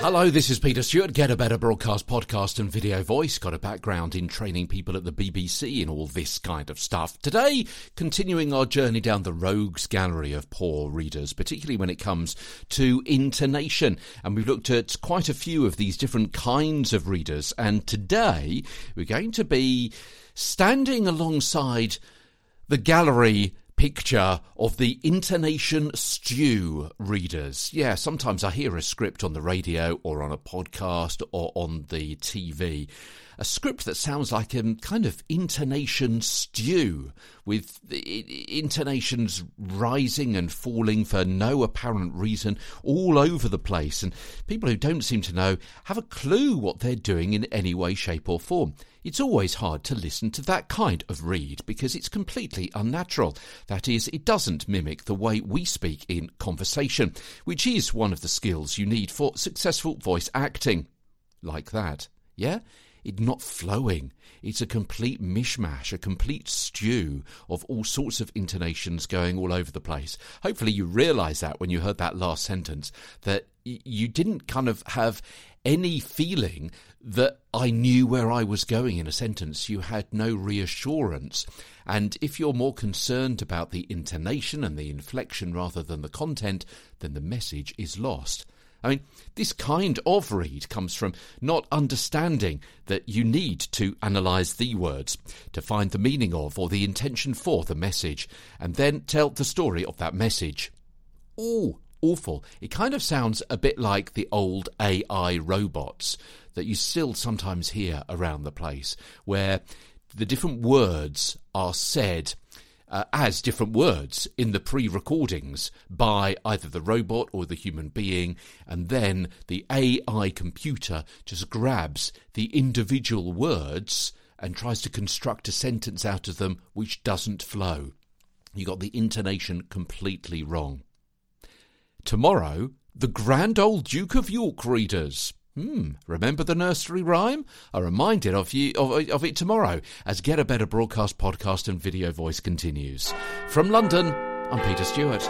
Hello, this is Peter Stewart, Get a Better Broadcast Podcast and Video Voice. Got a background in training people at the BBC in all this kind of stuff. Today, continuing our journey down the rogues gallery of poor readers, particularly when it comes to intonation. And we've looked at quite a few of these different kinds of readers. And today, we're going to be standing alongside the gallery picture of the intonation stew readers. Yeah, sometimes I hear a script on the radio or on a podcast or on the TV. A script that sounds like a kind of intonation stew with intonations rising and falling for no apparent reason all over the place. And people who don't seem to know have a clue what they're doing in any way, shape, or form. It's always hard to listen to that kind of read because it's completely unnatural. That is, it doesn't mimic the way we speak in conversation, which is one of the skills you need for successful voice acting. Like that. Yeah? It's not flowing. It's a complete mishmash, a complete stew of all sorts of intonations going all over the place. Hopefully, you realise that when you heard that last sentence, that you didn't kind of have any feeling that I knew where I was going in a sentence. You had no reassurance. And if you're more concerned about the intonation and the inflection rather than the content, then the message is lost. I mean, this kind of read comes from not understanding that you need to analyse the words to find the meaning of or the intention for the message, and then tell the story of that message. Oh, awful. It kind of sounds a bit like the old AI robots that you still sometimes hear around the place, where the different words are said uh, as different words in the pre recordings by either the robot or the human being, and then the AI computer just grabs the individual words and tries to construct a sentence out of them which doesn't flow. You got the intonation completely wrong. Tomorrow, the Grand Old Duke of York readers. Hmm, remember the nursery rhyme? I'm reminded of you of, of it tomorrow as Get a Better Broadcast podcast and video voice continues. From London, I'm Peter Stewart.